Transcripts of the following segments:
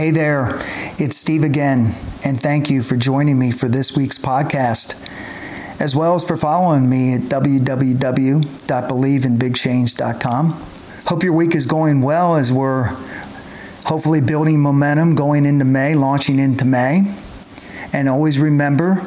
Hey there, it's Steve again, and thank you for joining me for this week's podcast, as well as for following me at www.believeinbigchange.com. Hope your week is going well as we're hopefully building momentum going into May, launching into May. And always remember,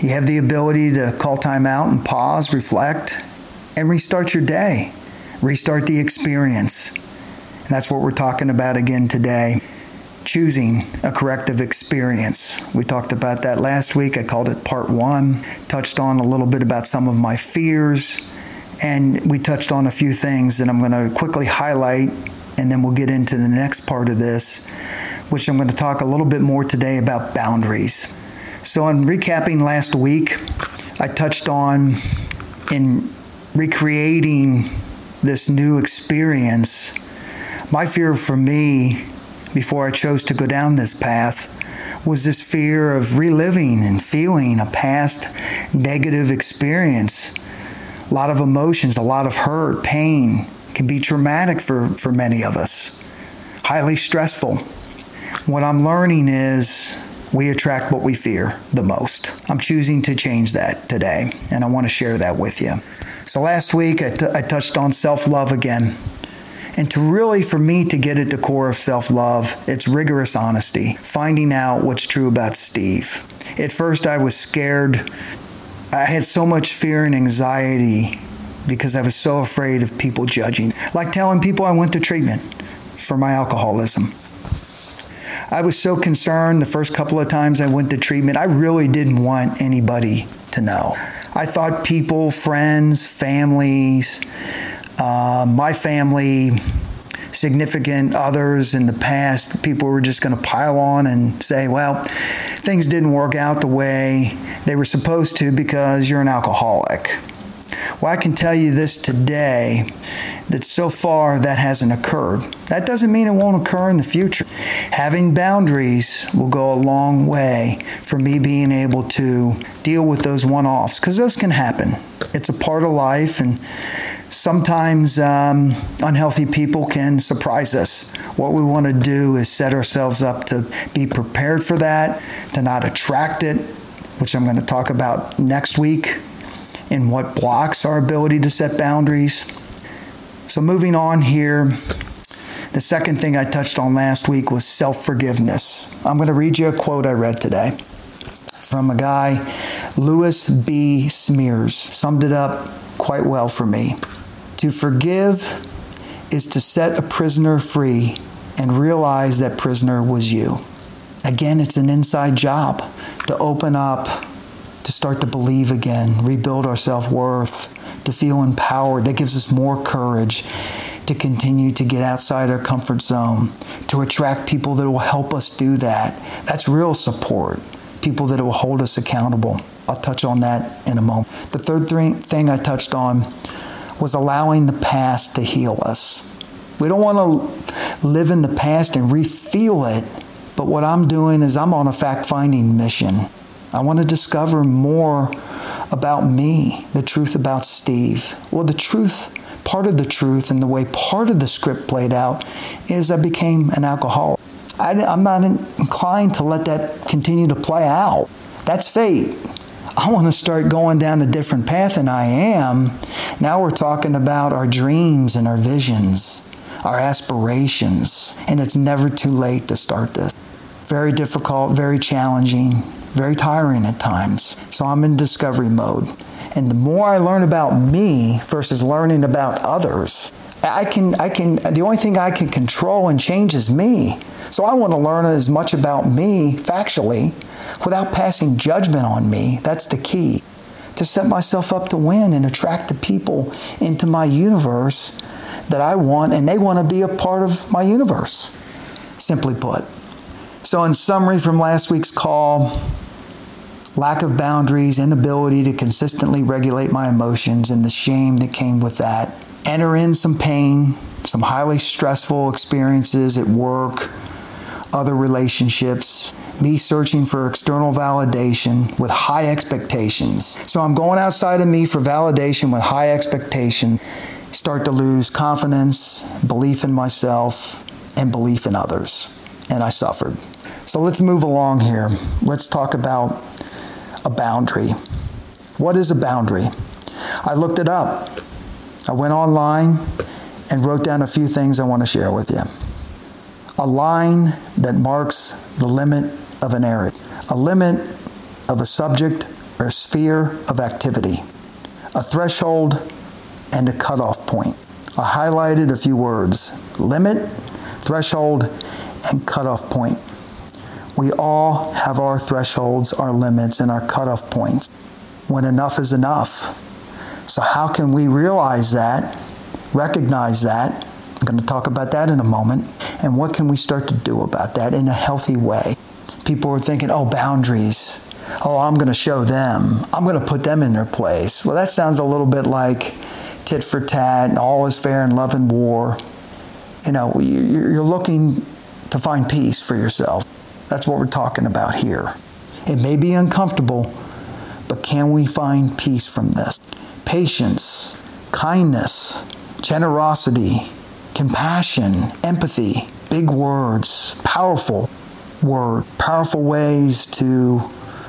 you have the ability to call time out and pause, reflect, and restart your day, restart the experience. And that's what we're talking about again today choosing a corrective experience. We talked about that last week. I called it part one, touched on a little bit about some of my fears, and we touched on a few things that I'm going to quickly highlight, and then we'll get into the next part of this, which I'm going to talk a little bit more today about boundaries. So, in recapping last week, I touched on in recreating this new experience. My fear for me before I chose to go down this path was this fear of reliving and feeling a past negative experience. A lot of emotions, a lot of hurt, pain can be traumatic for, for many of us, highly stressful. What I'm learning is we attract what we fear the most. I'm choosing to change that today, and I want to share that with you. So, last week I, t- I touched on self love again. And to really, for me to get at the core of self love, it's rigorous honesty, finding out what's true about Steve. At first, I was scared. I had so much fear and anxiety because I was so afraid of people judging. Like telling people I went to treatment for my alcoholism. I was so concerned the first couple of times I went to treatment, I really didn't want anybody to know. I thought people, friends, families, uh, my family, significant others in the past, people were just going to pile on and say, well, things didn't work out the way they were supposed to because you're an alcoholic. Well, I can tell you this today that so far that hasn't occurred. That doesn't mean it won't occur in the future. Having boundaries will go a long way for me being able to deal with those one offs because those can happen. It's a part of life, and sometimes um, unhealthy people can surprise us. What we want to do is set ourselves up to be prepared for that, to not attract it, which I'm going to talk about next week, and what blocks our ability to set boundaries. So, moving on here, the second thing I touched on last week was self forgiveness. I'm going to read you a quote I read today from a guy, Lewis B. Smedes, summed it up quite well for me. To forgive is to set a prisoner free and realize that prisoner was you. Again, it's an inside job to open up, to start to believe again, rebuild our self worth, to feel empowered. That gives us more courage to continue to get outside our comfort zone, to attract people that will help us do that. That's real support, people that will hold us accountable. I'll touch on that in a moment. The third thing I touched on was allowing the past to heal us. We don't want to live in the past and refeel it, but what I'm doing is I'm on a fact finding mission. I want to discover more about me, the truth about Steve. Well, the truth, part of the truth, and the way part of the script played out is I became an alcoholic. I, am not inclined to let that continue to play out. That's fate. I want to start going down a different path than I am. Now we're talking about our dreams and our visions, our aspirations, and it's never too late to start this. Very difficult, very challenging, very tiring at times. So I'm in discovery mode. And the more I learn about me versus learning about others, I can, I can, the only thing I can control and change is me. So I want to learn as much about me factually without passing judgment on me. That's the key. To set myself up to win and attract the people into my universe that I want, and they want to be a part of my universe, simply put. So, in summary from last week's call, lack of boundaries, inability to consistently regulate my emotions, and the shame that came with that enter in some pain, some highly stressful experiences at work, other relationships, me searching for external validation with high expectations. So I'm going outside of me for validation with high expectation, start to lose confidence, belief in myself, and belief in others. and I suffered. So let's move along here. Let's talk about a boundary. What is a boundary? I looked it up. I went online and wrote down a few things I want to share with you. A line that marks the limit of an area, a limit of a subject or sphere of activity, a threshold and a cutoff point. I highlighted a few words limit, threshold, and cutoff point. We all have our thresholds, our limits, and our cutoff points when enough is enough. So, how can we realize that, recognize that? I'm going to talk about that in a moment. And what can we start to do about that in a healthy way? People are thinking, oh, boundaries. Oh, I'm going to show them. I'm going to put them in their place. Well, that sounds a little bit like tit for tat and all is fair in love and war. You know, you're looking to find peace for yourself. That's what we're talking about here. It may be uncomfortable, but can we find peace from this? Patience, kindness, generosity, compassion, empathy, big words, powerful word, powerful ways to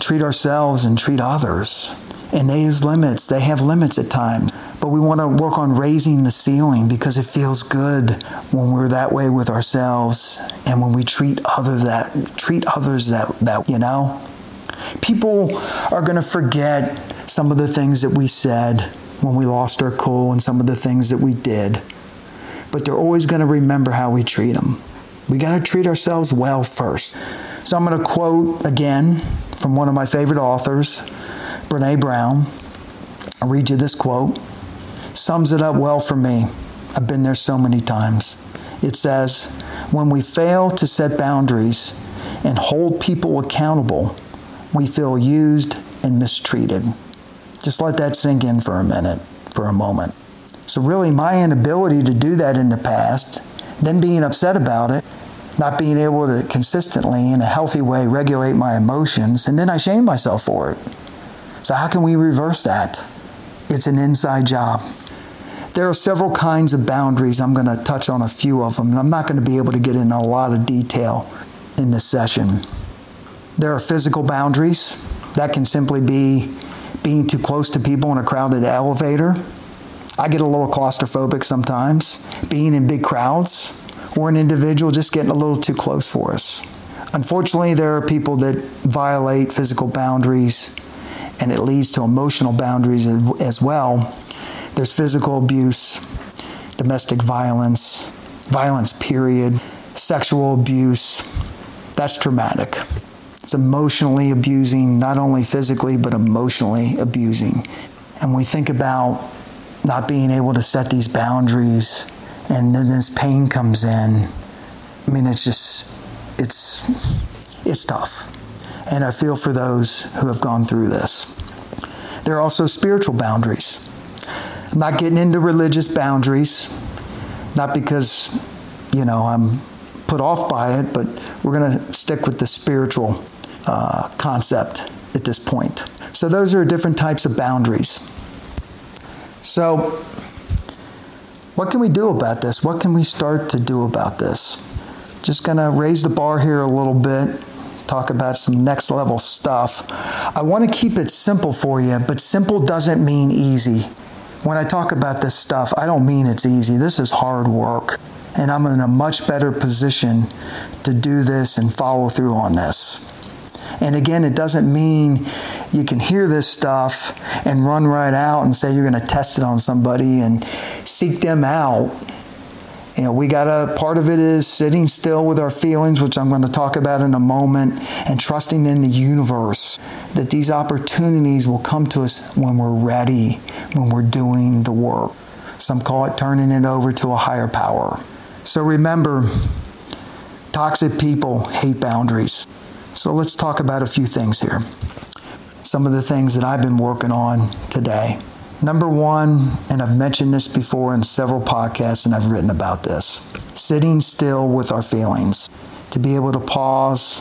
treat ourselves and treat others. And they have limits. They have limits at times. But we want to work on raising the ceiling because it feels good when we're that way with ourselves and when we treat other that treat others that that you know. People are going to forget some of the things that we said when we lost our cool and some of the things that we did. But they're always going to remember how we treat them. We got to treat ourselves well first. So I'm going to quote again from one of my favorite authors, Brene Brown. I'll read you this quote sums it up well for me. I've been there so many times. It says, When we fail to set boundaries and hold people accountable, we feel used and mistreated. Just let that sink in for a minute, for a moment. So, really, my inability to do that in the past, then being upset about it, not being able to consistently, in a healthy way, regulate my emotions, and then I shame myself for it. So, how can we reverse that? It's an inside job. There are several kinds of boundaries. I'm going to touch on a few of them, and I'm not going to be able to get into a lot of detail in this session. There are physical boundaries. That can simply be being too close to people in a crowded elevator. I get a little claustrophobic sometimes, being in big crowds, or an individual just getting a little too close for us. Unfortunately, there are people that violate physical boundaries and it leads to emotional boundaries as well. There's physical abuse, domestic violence, violence, period, sexual abuse. That's dramatic. It's emotionally abusing, not only physically, but emotionally abusing. And we think about not being able to set these boundaries, and then this pain comes in. I mean, it's just, it's, it's tough. And I feel for those who have gone through this. There are also spiritual boundaries. I'm not getting into religious boundaries, not because, you know, I'm put off by it, but we're going to stick with the spiritual uh, concept at this point. So, those are different types of boundaries. So, what can we do about this? What can we start to do about this? Just going to raise the bar here a little bit, talk about some next level stuff. I want to keep it simple for you, but simple doesn't mean easy. When I talk about this stuff, I don't mean it's easy. This is hard work. And I'm in a much better position to do this and follow through on this. And again, it doesn't mean you can hear this stuff and run right out and say you're going to test it on somebody and seek them out you know, we got a part of it is sitting still with our feelings, which I'm going to talk about in a moment, and trusting in the universe that these opportunities will come to us when we're ready, when we're doing the work. Some call it turning it over to a higher power. So remember, toxic people hate boundaries. So let's talk about a few things here. Some of the things that I've been working on today. Number one, and I've mentioned this before in several podcasts and I've written about this sitting still with our feelings, to be able to pause,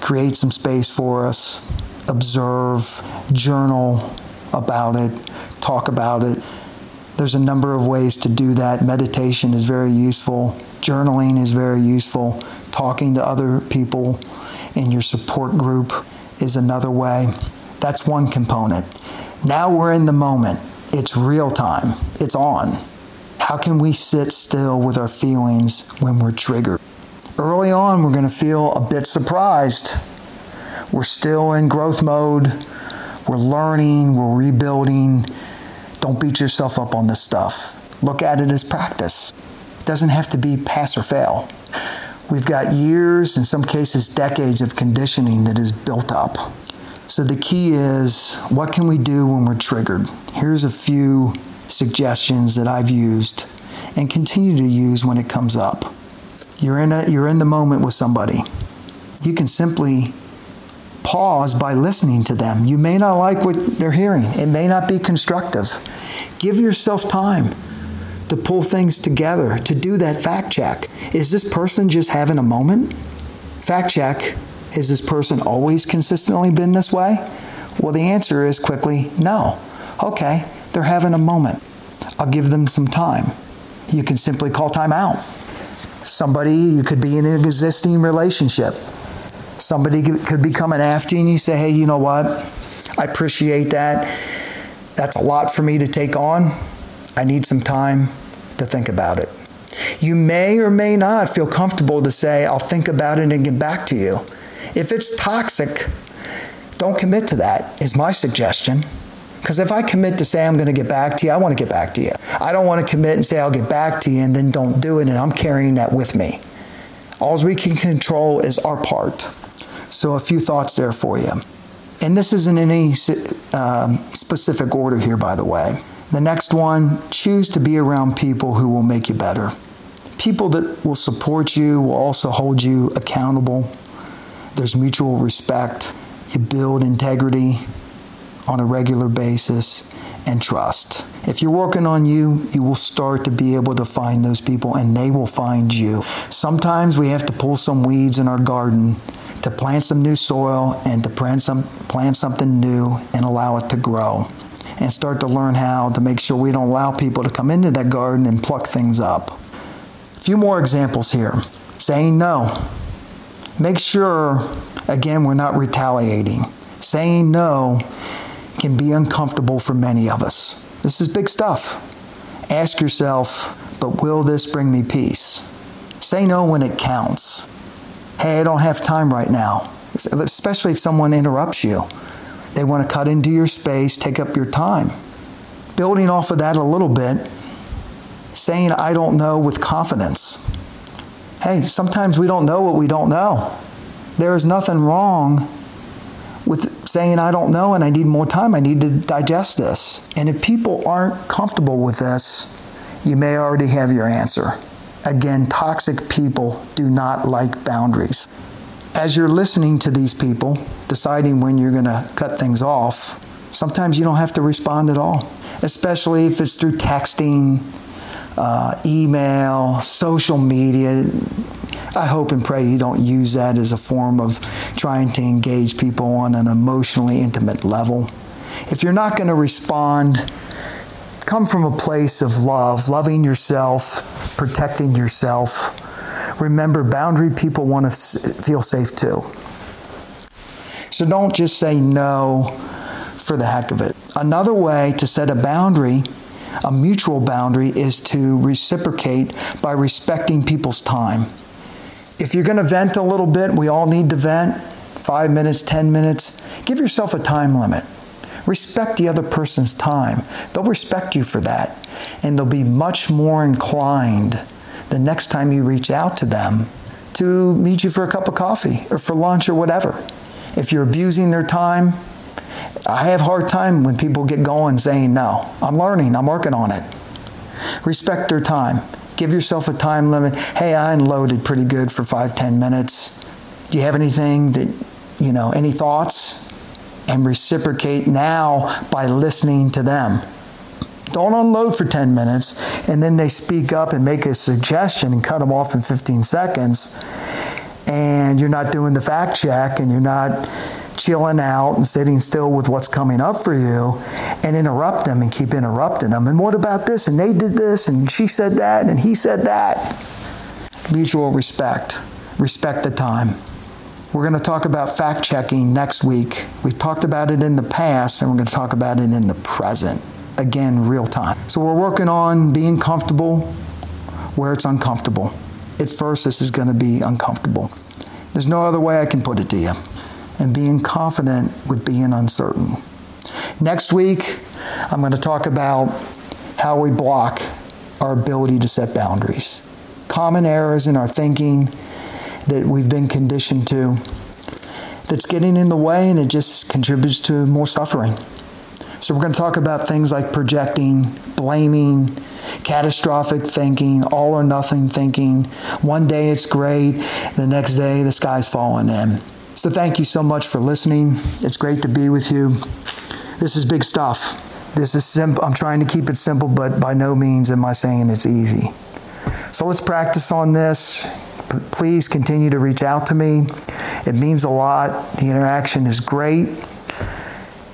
create some space for us, observe, journal about it, talk about it. There's a number of ways to do that. Meditation is very useful, journaling is very useful, talking to other people in your support group is another way. That's one component. Now we're in the moment. It's real time. It's on. How can we sit still with our feelings when we're triggered? Early on, we're going to feel a bit surprised. We're still in growth mode. We're learning, we're rebuilding. Don't beat yourself up on this stuff. Look at it as practice. It doesn't have to be pass or fail. We've got years, in some cases, decades of conditioning that is built up. So the key is what can we do when we're triggered? Here's a few suggestions that I've used and continue to use when it comes up. You're in a you're in the moment with somebody. You can simply pause by listening to them. You may not like what they're hearing. It may not be constructive. Give yourself time to pull things together, to do that fact check. Is this person just having a moment? Fact check. Has this person always consistently been this way? Well, the answer is quickly no. Okay, they're having a moment. I'll give them some time. You can simply call time out. Somebody, you could be in an existing relationship. Somebody could be coming after you and you say, hey, you know what? I appreciate that. That's a lot for me to take on. I need some time to think about it. You may or may not feel comfortable to say, I'll think about it and get back to you. If it's toxic, don't commit to that, is my suggestion. Because if I commit to say I'm going to get back to you, I want to get back to you. I don't want to commit and say I'll get back to you and then don't do it and I'm carrying that with me. All we can control is our part. So, a few thoughts there for you. And this isn't in any um, specific order here, by the way. The next one choose to be around people who will make you better. People that will support you will also hold you accountable. There's mutual respect. You build integrity on a regular basis and trust. If you're working on you, you will start to be able to find those people and they will find you. Sometimes we have to pull some weeds in our garden to plant some new soil and to plant, some, plant something new and allow it to grow and start to learn how to make sure we don't allow people to come into that garden and pluck things up. A few more examples here. Saying no. Make sure, again, we're not retaliating. Saying no can be uncomfortable for many of us. This is big stuff. Ask yourself, but will this bring me peace? Say no when it counts. Hey, I don't have time right now, especially if someone interrupts you. They want to cut into your space, take up your time. Building off of that a little bit, saying, I don't know with confidence. Hey, sometimes we don't know what we don't know. There is nothing wrong with saying, I don't know and I need more time. I need to digest this. And if people aren't comfortable with this, you may already have your answer. Again, toxic people do not like boundaries. As you're listening to these people, deciding when you're going to cut things off, sometimes you don't have to respond at all, especially if it's through texting, uh, email, social media. I hope and pray you don't use that as a form of trying to engage people on an emotionally intimate level. If you're not going to respond, come from a place of love, loving yourself, protecting yourself. Remember, boundary people want to feel safe too. So don't just say no for the heck of it. Another way to set a boundary, a mutual boundary, is to reciprocate by respecting people's time. If you're going to vent a little bit, we all need to vent five minutes, 10 minutes. Give yourself a time limit. Respect the other person's time. They'll respect you for that. And they'll be much more inclined the next time you reach out to them to meet you for a cup of coffee or for lunch or whatever. If you're abusing their time, I have hard time when people get going saying no. I'm learning, I'm working on it. Respect their time. Give yourself a time limit. Hey, I unloaded pretty good for five, ten minutes. Do you have anything that, you know, any thoughts? and reciprocate now by listening to them. Don't unload for 10 minutes and then they speak up and make a suggestion and cut them off in 15 seconds. And you're not doing the fact check and you're not chilling out and sitting still with what's coming up for you and interrupt them and keep interrupting them. And what about this? And they did this and she said that and he said that. Mutual respect. respect the time. We're going to talk about fact checking next week. We've talked about it in the past, and we're going to talk about it in the present. Again, real time. So we're working on being comfortable where it's uncomfortable. At first, this is going to be uncomfortable. There's no other way I can put it to you. And being confident with being uncertain. Next week, I'm going to talk about how we block our ability to set boundaries. Common errors in our thinking that we've been conditioned to that's getting in the way and it just contributes to more suffering. So, we're going to talk about things like projecting, blaming, catastrophic thinking, all or nothing thinking. One day it's great, the next day the sky's falling in. So, thank you so much for listening. It's great to be with you. This is big stuff. This is simple. I'm trying to keep it simple, but by no means am I saying it's easy. So let's practice on this. P- please continue to reach out to me. It means a lot. The interaction is great.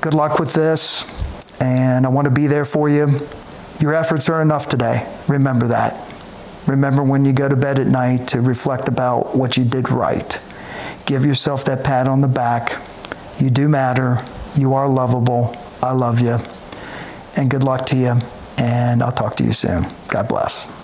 Good luck with this, and I want to be there for you. Your efforts are enough today. Remember that. Remember when you go to bed at night to reflect about what you did right. Give yourself that pat on the back. You do matter. You are lovable. I love you. And good luck to you. And I'll talk to you soon. God bless.